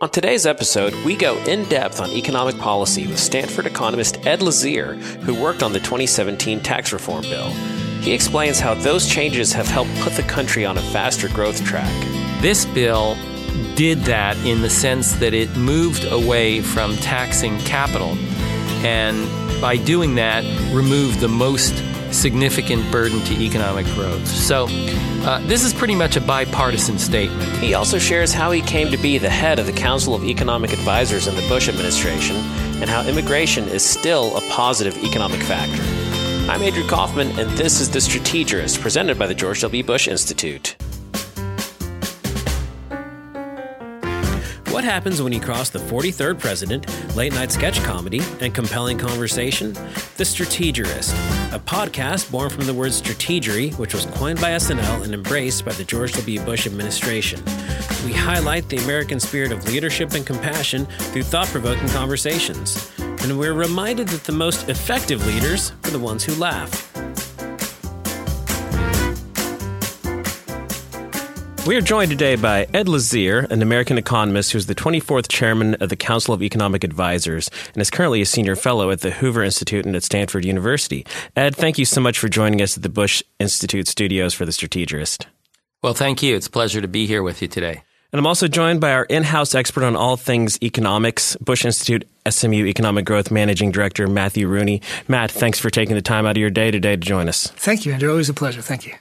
On today's episode, we go in depth on economic policy with Stanford economist Ed Lazear, who worked on the 2017 tax reform bill. He explains how those changes have helped put the country on a faster growth track. This bill did that in the sense that it moved away from taxing capital and by doing that removed the most significant burden to economic growth. So, uh, this is pretty much a bipartisan statement. He also shares how he came to be the head of the Council of Economic Advisers in the Bush administration and how immigration is still a positive economic factor. I'm Andrew Kaufman, and this is The Strategist, presented by the George W. Bush Institute. What happens when you cross the 43rd president, late night sketch comedy, and compelling conversation? The Strategist, a podcast born from the word strategery, which was coined by SNL and embraced by the George W. Bush administration. We highlight the American spirit of leadership and compassion through thought provoking conversations. And we're reminded that the most effective leaders are the ones who laugh. We are joined today by Ed Lazear, an American economist who is the 24th chairman of the Council of Economic Advisers and is currently a senior fellow at the Hoover Institute and at Stanford University. Ed, thank you so much for joining us at the Bush Institute studios for The Strategist. Well, thank you. It's a pleasure to be here with you today. And I'm also joined by our in house expert on all things economics, Bush Institute SMU Economic Growth Managing Director Matthew Rooney. Matt, thanks for taking the time out of your day today to join us. Thank you, Andrew. Always a pleasure. Thank you.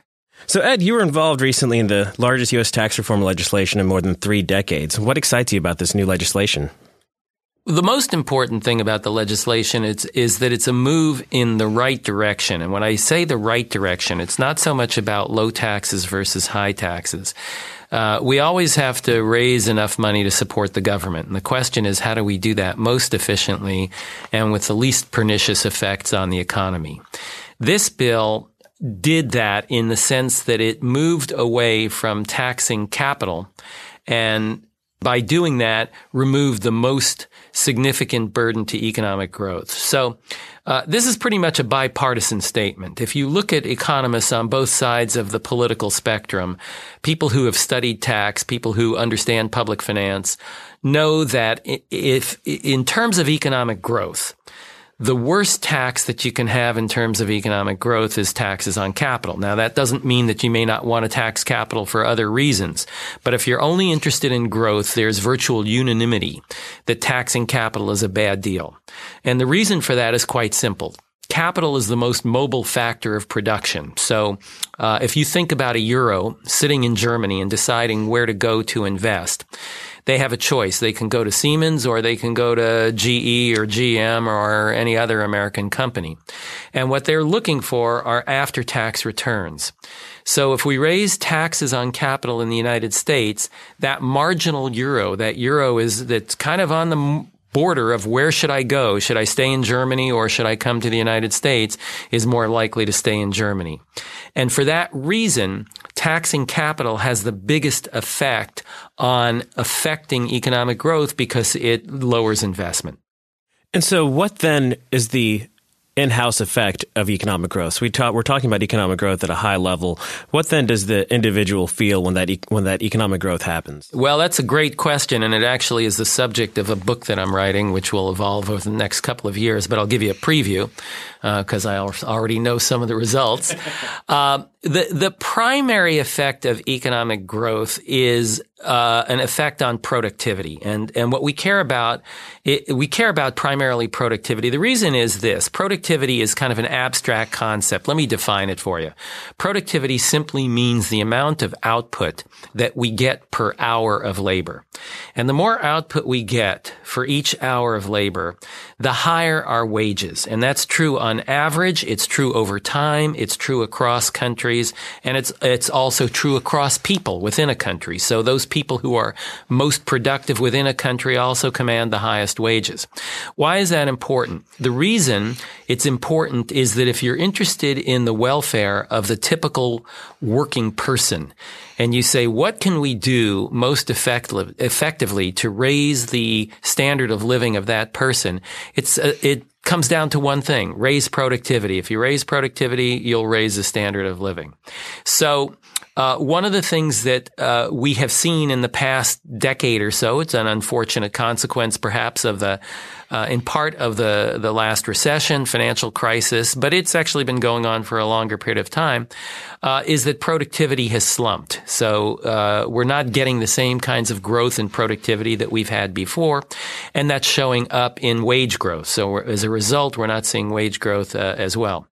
So, Ed, you were involved recently in the largest U.S. tax reform legislation in more than three decades. What excites you about this new legislation? The most important thing about the legislation is, is that it's a move in the right direction. And when I say the right direction, it's not so much about low taxes versus high taxes. Uh, we always have to raise enough money to support the government. And the question is, how do we do that most efficiently and with the least pernicious effects on the economy? This bill did that in the sense that it moved away from taxing capital and by doing that removed the most significant burden to economic growth. So uh, this is pretty much a bipartisan statement. If you look at economists on both sides of the political spectrum, people who have studied tax, people who understand public finance, know that if in terms of economic growth, the worst tax that you can have in terms of economic growth is taxes on capital. Now, that doesn't mean that you may not want to tax capital for other reasons. But if you're only interested in growth, there's virtual unanimity that taxing capital is a bad deal. And the reason for that is quite simple. Capital is the most mobile factor of production. So, uh, if you think about a euro sitting in Germany and deciding where to go to invest, they have a choice. They can go to Siemens or they can go to GE or GM or any other American company. And what they're looking for are after tax returns. So if we raise taxes on capital in the United States, that marginal euro, that euro is that's kind of on the border of where should I go? Should I stay in Germany or should I come to the United States is more likely to stay in Germany. And for that reason, taxing capital has the biggest effect on affecting economic growth because it lowers investment. And so what then is the in-house effect of economic growth. So we talk, we're talking about economic growth at a high level. What then does the individual feel when that e- when that economic growth happens? Well, that's a great question, and it actually is the subject of a book that I'm writing, which will evolve over the next couple of years. But I'll give you a preview because uh, I already know some of the results. uh, the the primary effect of economic growth is uh, an effect on productivity, and and what we care about, it, we care about primarily productivity. The reason is this: productivity is kind of an abstract concept. Let me define it for you. Productivity simply means the amount of output that we get per hour of labor, and the more output we get for each hour of labor, the higher our wages, and that's true on average. It's true over time. It's true across countries, and it's it's also true across people within a country. So those people who are most productive within a country also command the highest wages. Why is that important? The reason it's important is that if you're interested in the welfare of the typical working person, and you say, what can we do most effective, effectively to raise the standard of living of that person? It's, uh, it comes down to one thing, raise productivity. If you raise productivity, you'll raise the standard of living. So Uh, one of the things that uh, we have seen in the past decade or so, it's an unfortunate consequence perhaps of the, uh, in part of the, the last recession, financial crisis, but it's actually been going on for a longer period of time, uh, is that productivity has slumped. So uh, we're not getting the same kinds of growth in productivity that we've had before, and that's showing up in wage growth. So as a result, we're not seeing wage growth as well.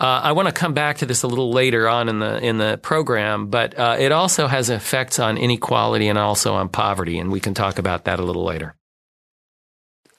Uh, I want to come back to this a little later on in the in the program, but uh, it also has effects on inequality and also on poverty, and we can talk about that a little later.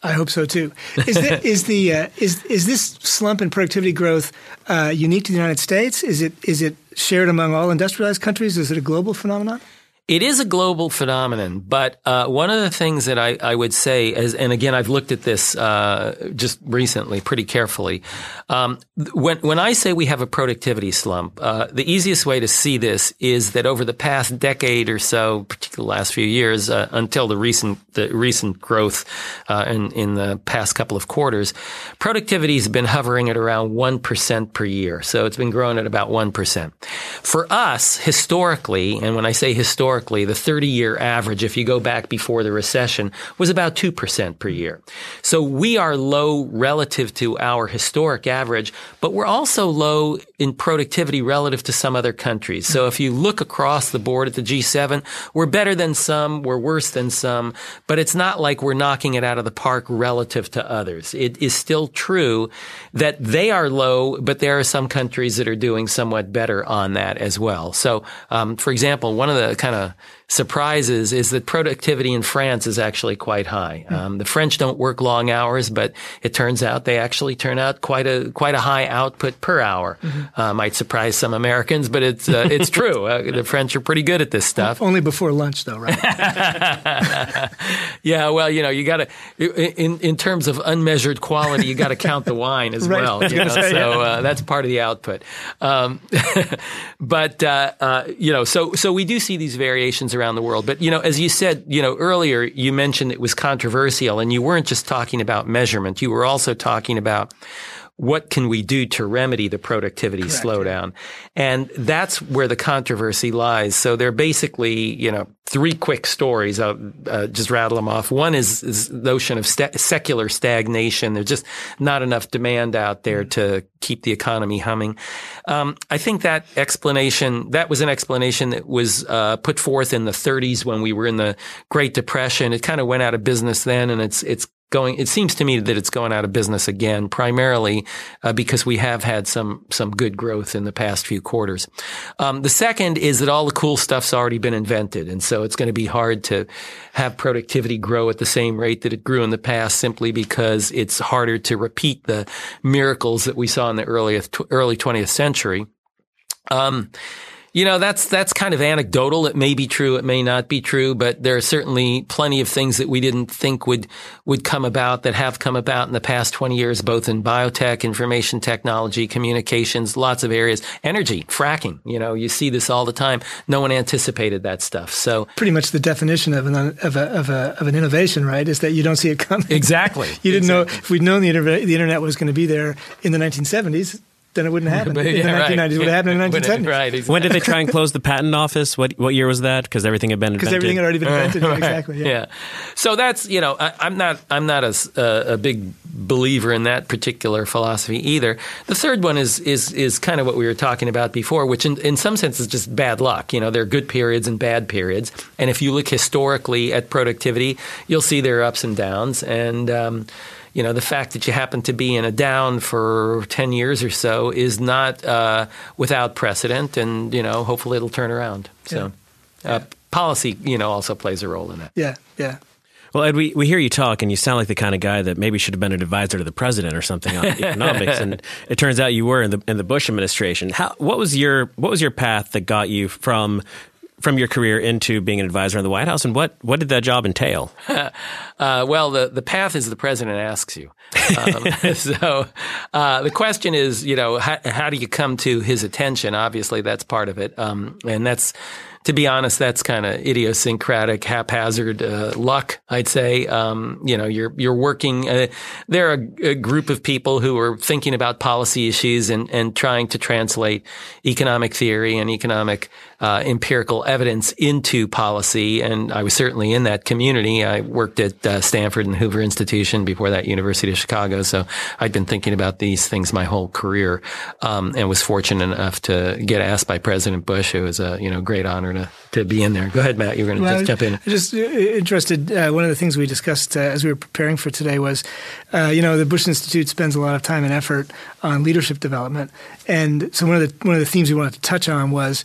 I hope so too. Is, the, is the uh, is is this slump in productivity growth uh, unique to the United States? Is it is it shared among all industrialized countries? Is it a global phenomenon? It is a global phenomenon, but uh, one of the things that I, I, would say is, and again, I've looked at this uh, just recently pretty carefully. Um, when when I say we have a productivity slump, uh, the easiest way to see this is that over the past decade or so, particularly the last few years, uh, until the recent the recent growth uh, in in the past couple of quarters, productivity has been hovering at around one percent per year. So it's been growing at about one percent. For us, historically, and when I say historically the 30 year average, if you go back before the recession, was about 2% per year. So we are low relative to our historic average, but we're also low in productivity relative to some other countries. So if you look across the board at the G7, we're better than some, we're worse than some, but it's not like we're knocking it out of the park relative to others. It is still true that they are low, but there are some countries that are doing somewhat better on that as well. So, um, for example, one of the kind of surprises is that productivity in France is actually quite high. Hmm. Um, the French don't work long hours, but it turns out they actually turn out quite a quite a high output per hour. Mm-hmm. Uh, might surprise some Americans, but it's uh, it's true. Uh, the French are pretty good at this stuff. Only before lunch, though, right? yeah, well, you know, you got to in in terms of unmeasured quality, you got to count the wine as right. well. You know? say, so uh, that's part of the output. Um, but uh, uh, you know, so so we do see these variations around the world. But, you know, as you said, you know, earlier, you mentioned it was controversial and you weren't just talking about measurement. You were also talking about what can we do to remedy the productivity Correct. slowdown? And that's where the controversy lies. So they're basically, you know, three quick stories. I'll uh, just rattle them off. One is, is the notion of st- secular stagnation. There's just not enough demand out there to keep the economy humming. Um, I think that explanation, that was an explanation that was uh, put forth in the 30s when we were in the Great Depression. It kind of went out of business then, and it's it's going, it seems to me that it's going out of business again, primarily uh, because we have had some some good growth in the past few quarters. Um, the second is that all the cool stuff's already been invented, and so it's going to be hard to have productivity grow at the same rate that it grew in the past, simply because it's harder to repeat the miracles that we saw in the early early 20th century. Um, you know, that's that's kind of anecdotal. It may be true, it may not be true, but there are certainly plenty of things that we didn't think would would come about that have come about in the past 20 years, both in biotech, information technology, communications, lots of areas, energy, fracking. You know, you see this all the time. No one anticipated that stuff. So pretty much the definition of an of a, of, a, of an innovation, right, is that you don't see it coming. Exactly. you didn't exactly. know if we'd known the, the internet was going to be there in the 1970s then it wouldn't happen. in the 1990s, right. would have happened in the 1970s. right. Exactly. When did they try and close the patent office? What what year was that? Because everything had been because everything had already been invented. right. Exactly. Yeah. yeah. So that's you know I, am not I'm not a, a big believer in that particular philosophy either. The third one is is is kind of what we were talking about before, which in, in some sense is just bad luck. You know, there are good periods and bad periods, and if you look historically at productivity, you'll see there are ups and downs, and um, you know, the fact that you happen to be in a down for 10 years or so is not uh, without precedent. And, you know, hopefully it'll turn around. So yeah. uh, policy, you know, also plays a role in that. Yeah, yeah. Well, Ed, we, we hear you talk, and you sound like the kind of guy that maybe should have been an advisor to the president or something on economics. and it turns out you were in the in the Bush administration. How what was your what was your path that got you from from your career into being an advisor in the White House, and what what did that job entail? uh, well, the the path is the president asks you. Um, so uh, the question is, you know, how, how, do you come to his attention? Obviously, that's part of it, um, and that's to be honest, that's kind of idiosyncratic, haphazard uh, luck. I'd say. Um, you know, you're you're working. Uh, there are a, a, group of people who are thinking about policy issues and and trying to translate economic theory and economic uh, empirical evidence into policy. And I was certainly in that community. I worked at uh, Stanford and Hoover Institution before that, University of Chicago. So I'd been thinking about these things my whole career, um, and was fortunate enough to get asked by President Bush. It was a you know great honor to to be in there. Go ahead, Matt. You're going to well, jump in. Just uh, interested. Uh, one of the things we discussed uh, as we were preparing for today was, uh, you know, the Bush Institute spends a lot of time and effort on leadership development, and so one of the one of the themes we wanted to touch on was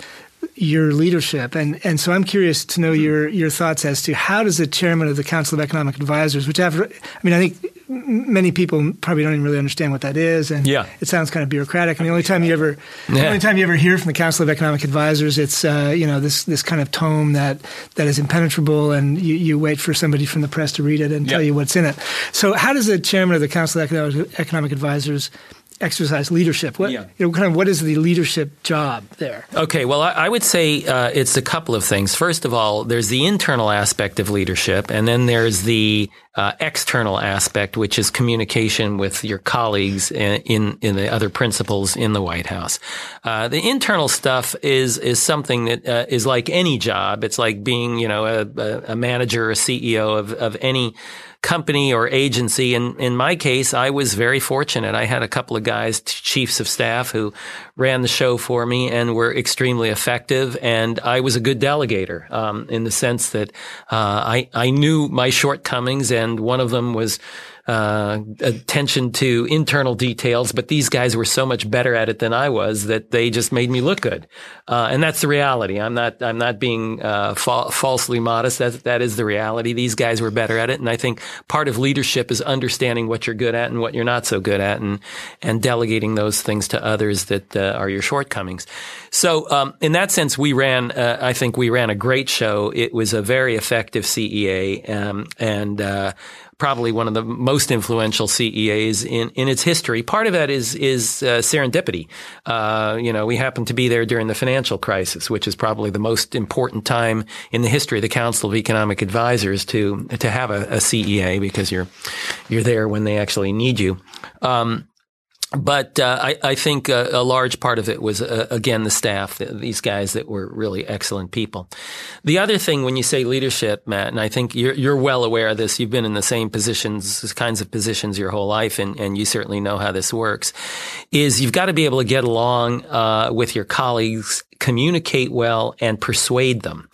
your leadership. And, and so I'm curious to know your, your thoughts as to how does the chairman of the Council of Economic Advisers, which have, I mean, I think many people probably don't even really understand what that is. And yeah. it sounds kind of bureaucratic. And the only time you ever, yeah. the only time you ever hear from the Council of Economic Advisers, it's, uh, you know, this, this kind of tome that, that is impenetrable and you, you wait for somebody from the press to read it and tell you what's in it. So how does the chairman of the Council of Economic Advisers exercise leadership. What yeah. you know, kind of what is the leadership job there? Okay, well, I, I would say uh, it's a couple of things. First of all, there's the internal aspect of leadership, and then there's the uh, external aspect, which is communication with your colleagues in in, the other principals in the White House. Uh, the internal stuff is is something that uh, is like any job. It's like being you know a, a manager, a CEO of of any company or agency. And in my case, I was very fortunate. I had a couple of guys, chiefs of staff, who ran the show for me and were extremely effective. And I was a good delegator um, in the sense that uh, I I knew my shortcomings, and one of them was uh, attention to internal details, but these guys were so much better at it than I was that they just made me look good. Uh, and that's the reality. I'm not, I'm not being, uh, fa- falsely modest. That, that is the reality. These guys were better at it. And I think part of leadership is understanding what you're good at and what you're not so good at and, and delegating those things to others that uh, are your shortcomings. So, um, in that sense, we ran, uh, I think we ran a great show. It was a very effective CEA. Um, and, uh, probably one of the most influential CEAs in, in its history. Part of that is is uh, serendipity. Uh, you know, we happened to be there during the financial crisis, which is probably the most important time in the history of the Council of Economic Advisers to to have a, a CEA because you're you're there when they actually need you. Um, but uh, I, I, think a, a, large part of it was uh, again the staff, these guys that were really excellent people. The other thing, when you say leadership, Matt, and I think you're, you're well aware of this, you've been in the same positions, kinds of positions your whole life, and, and you certainly know how this works. Is you've got to be able to get along uh, with your colleagues, communicate well, and persuade them.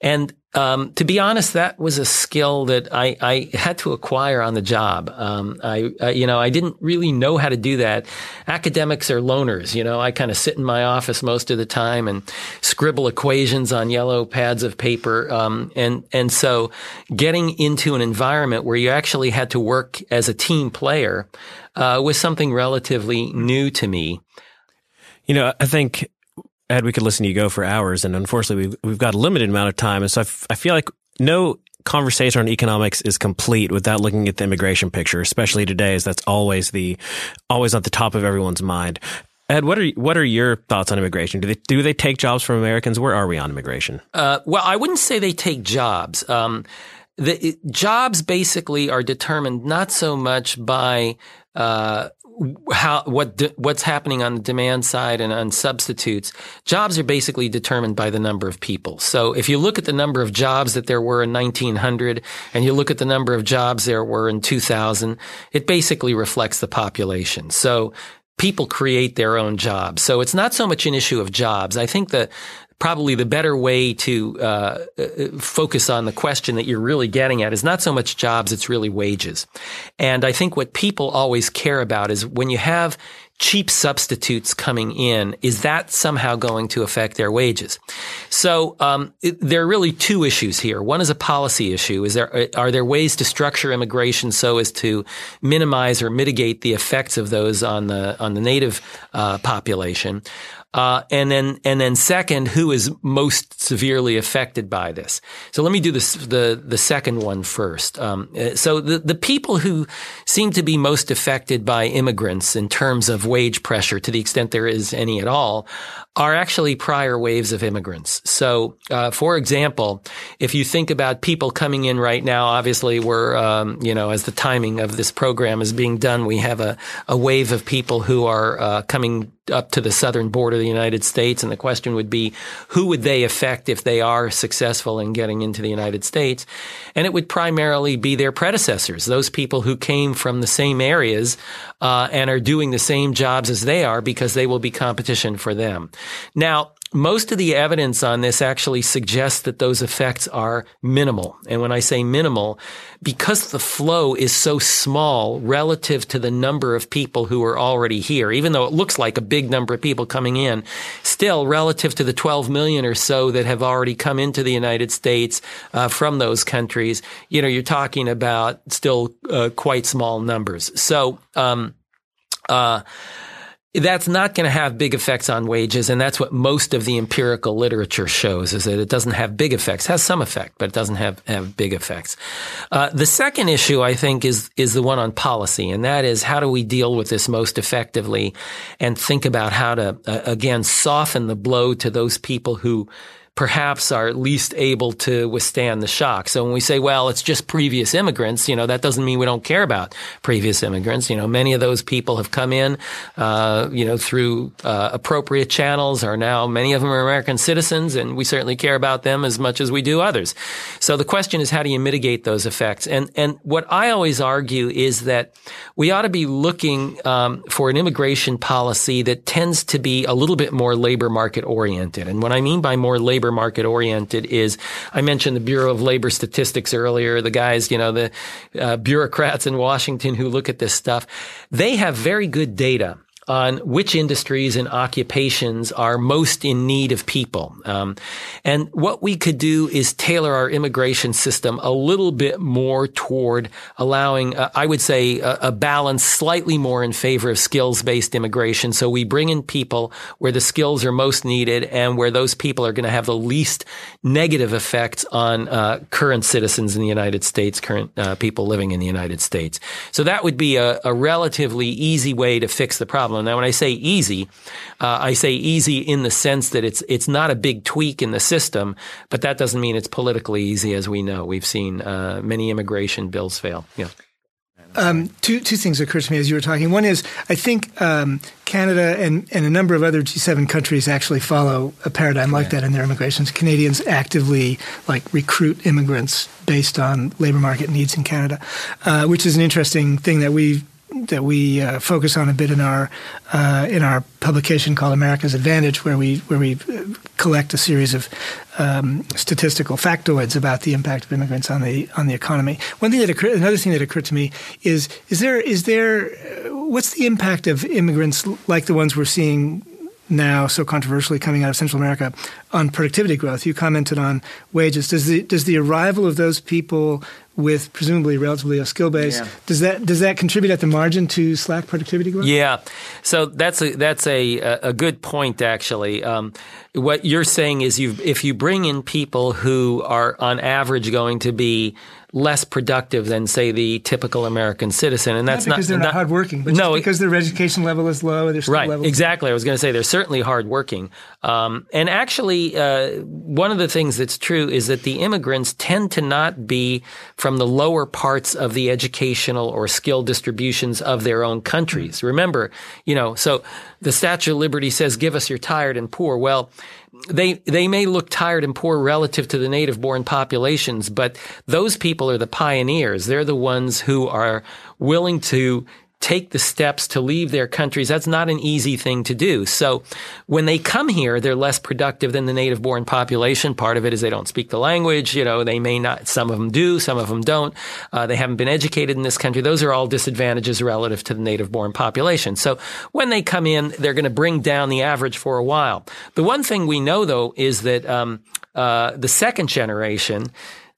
And um, to be honest, that was a skill that I, I had to acquire on the job. Um, I, I, you know, I didn't really know how to do that. Academics are loners. You know, I kind of sit in my office most of the time and scribble equations on yellow pads of paper. Um, and and so, getting into an environment where you actually had to work as a team player uh, was something relatively new to me. You know, I think Ed, we could listen to you go for hours, and unfortunately, we've, we've got a limited amount of time. And so I, f- I feel like no conversation on economics is complete without looking at the immigration picture, especially today, as that's always the always at the top of everyone's mind. Ed, what are what are your thoughts on immigration? Do they do they take jobs from Americans? Where are we on immigration? Uh, well, I wouldn't say they take jobs. Um, the it, jobs basically are determined not so much by uh, how what de, what's happening on the demand side and on substitutes jobs are basically determined by the number of people so if you look at the number of jobs that there were in 1900 and you look at the number of jobs there were in 2000 it basically reflects the population so people create their own jobs. So it's not so much an issue of jobs. I think that probably the better way to uh, uh, focus on the question that you're really getting at is not so much jobs, it's really wages. And I think what people always care about is when you have cheap substitutes coming in, is that somehow going to affect their wages? So um, it, there are really two issues here. One is a policy issue. Is there are there ways to structure immigration so as to minimize or mitigate the effects of those on the on the native uh, population? Uh, and then, and then second, who is most severely affected by this? So let me do this, the, the second one first. Um, uh, so the, the people who seem to be most affected by immigrants in terms of wage pressure, to the extent there is any at all, are actually prior waves of immigrants. So, uh, for example, if you think about people coming in right now, obviously we're, um, you know, as the timing of this program is being done, we have a, a wave of people who are uh, coming up to the southern border of the United States. And the question would be, who would they affect if they are successful in getting into the United States? And it would primarily be their predecessors, those people who came from the same areas uh, and are doing the same jobs as they are because they will be competition for them. Now, most of the evidence on this actually suggests that those effects are minimal. And when I say minimal, because the flow is so small relative to the number of people who are already here, even though it looks like a big number of people coming in, still relative to the 12 million or so that have already come into the United States uh, from those countries, you know, you're talking about still uh, quite small numbers. So, um, uh, that's not going to have big effects on wages. And that's what most of the empirical literature shows is that it doesn't have big effects, it has some effect, but it doesn't have, have big effects. Uh, the second issue, I think, is, is the one on policy. And that is how do we deal with this most effectively and think about how to, uh, again, soften the blow to those people who perhaps are least able to withstand the shock. So when we say, well, it's just previous immigrants, you know, that doesn't mean we don't care about previous immigrants. You know, many of those people have come in, uh, you know, through uh, appropriate channels, are now many of them are American citizens, and we certainly care about them as much as we do others. So the question is, how do you mitigate those effects? And and what I always argue is that we ought to be looking um, for an immigration policy that tends to be a little bit more labor market oriented. And what I mean by more labor labor market oriented is I mentioned the Bureau of Labor Statistics earlier, the guys, you know, the uh, bureaucrats in Washington who look at this stuff. They have very good data on which industries and occupations are most in need of people. Um, and what we could do is tailor our immigration system a little bit more toward allowing, uh, I would say, a, a, balance slightly more in favor of skills-based immigration. So we bring in people where the skills are most needed and where those people are going to have the least negative effects on uh, current citizens in the United States, current uh, people living in the United States. So that would be a, a relatively easy way to fix the problem problem. Now, when I say easy, uh, I say easy in the sense that it's it's not a big tweak in the system, but that doesn't mean it's politically easy. As we know, we've seen uh, many immigration bills fail. Yeah. Um, two two things occurred to me as you were talking. One is I think um, Canada and, and a number of other G7 countries actually follow a paradigm like yeah. that in their immigrations. Canadians actively like recruit immigrants based on labor market needs in Canada, uh, which is an interesting thing that we that we uh, focus on a bit in our uh, in our publication called America's Advantage, where we where we uh, collect a series of um, statistical factoids about the impact of immigrants on the on the economy. One thing that another thing that occurred to me is is there is there uh, what's the impact of immigrants like the ones we're seeing now so controversially coming out of Central America on productivity growth. You commented on wages. Does the does the arrival of those people with presumably relatively a skill base. Yeah. Does that does that contribute at the margin to slack productivity growth? Yeah, so that's a that's a a good point actually. Um, what you're saying is you if you bring in people who are on average going to be less productive than say the typical American citizen, and that's not because not, they're not, hardworking, but no, because their education level is low. Their right, level exactly. I was going to say they're certainly hardworking, um, and actually, uh, one of the things that's true is that the immigrants tend to not be from the lower parts of the educational or skill distributions of their own countries. Mm-hmm. Remember, you know, so the Statue of Liberty says, "Give us your tired and poor." Well they they may look tired and poor relative to the native born populations, but those people are the pioneers. They're the ones who are willing to take the steps to leave their countries. That's not an easy thing to do. So when they come here, they're less productive than the native born population. Part of it is they don't speak the language. You know, they may not, some of them do, some of them don't. Uh, they haven't been educated in this country. Those are all disadvantages relative to the native born population. So when they come in, they're going to bring down the average for a while. The one thing we know though is that, um, uh, the second generation,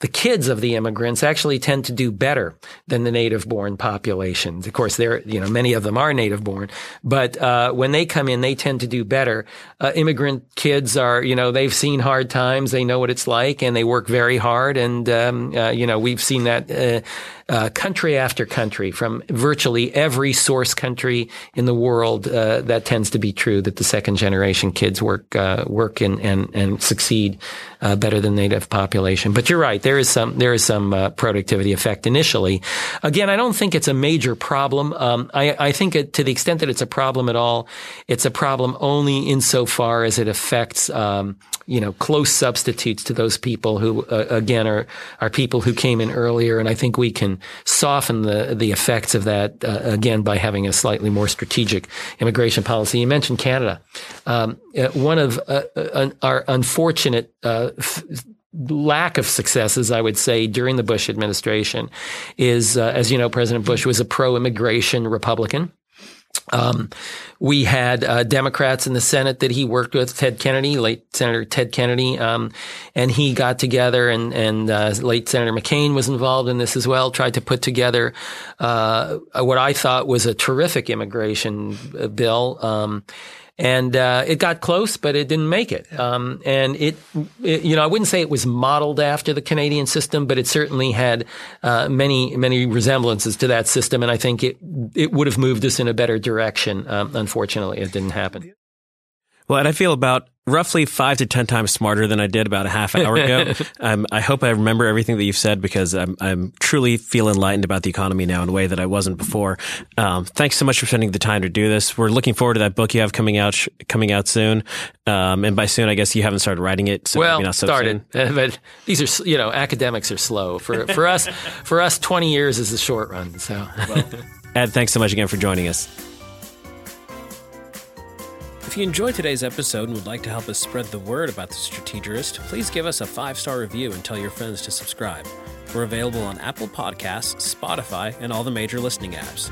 the kids of the immigrants actually tend to do better than the native born populations. Of course, there, you know, many of them are native born, but, uh, when they come in, they tend to do better. Uh, immigrant kids are, you know, they've seen hard times. They know what it's like and they work very hard. And, um, uh, you know, we've seen that, uh, uh, country after country, from virtually every source country in the world, uh, that tends to be true. That the second generation kids work work and and and succeed better than native population. But you're right. There is some there is some uh, productivity effect initially. Again, I don't think it's a major problem. Um, I, I think it, to the extent that it's a problem at all, it's a problem only insofar as it affects um, you know close substitutes to those people who uh, again are are people who came in earlier. And I think we can soften the the effects of that uh, again by having a slightly more strategic immigration policy. You mentioned Canada. Um, uh, one of uh, our unfortunate uh, f- lack of successes, I would say, during the Bush administration is, uh, as you know, President Bush was a pro-immigration Republican. Um, we had uh, Democrats in the Senate that he worked with, Ted Kennedy, late Senator Ted Kennedy, um, and he got together, and and uh, late Senator McCain was involved in this as well. Tried to put together uh, what I thought was a terrific immigration uh, bill. Um, and uh, it got close, but it didn't make it. Um, and it, it, you know, I wouldn't say it was modeled after the Canadian system, but it certainly had uh, many, many resemblances to that system. And I think it it would have moved us in a better direction. Um, unfortunately, it didn't happen. Well, and I feel about roughly five to ten times smarter than I did about a half hour ago. um, I hope I remember everything that you've said because I'm, I'm truly feel enlightened about the economy now in a way that I wasn't before. Um, thanks so much for spending the time to do this. We're looking forward to that book you have coming out sh- coming out soon. Um, and by soon, I guess you haven't started writing it. So well, so started, but these are you know academics are slow for for us. For us, twenty years is the short run. So, well, Ed, thanks so much again for joining us. If you enjoyed today's episode and would like to help us spread the word about the Strategist, please give us a five star review and tell your friends to subscribe. We're available on Apple Podcasts, Spotify, and all the major listening apps.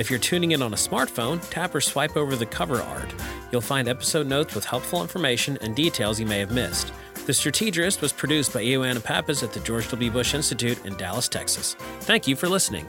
If you're tuning in on a smartphone, tap or swipe over the cover art. You'll find episode notes with helpful information and details you may have missed. The Strategist was produced by Ioana Pappas at the George W. Bush Institute in Dallas, Texas. Thank you for listening.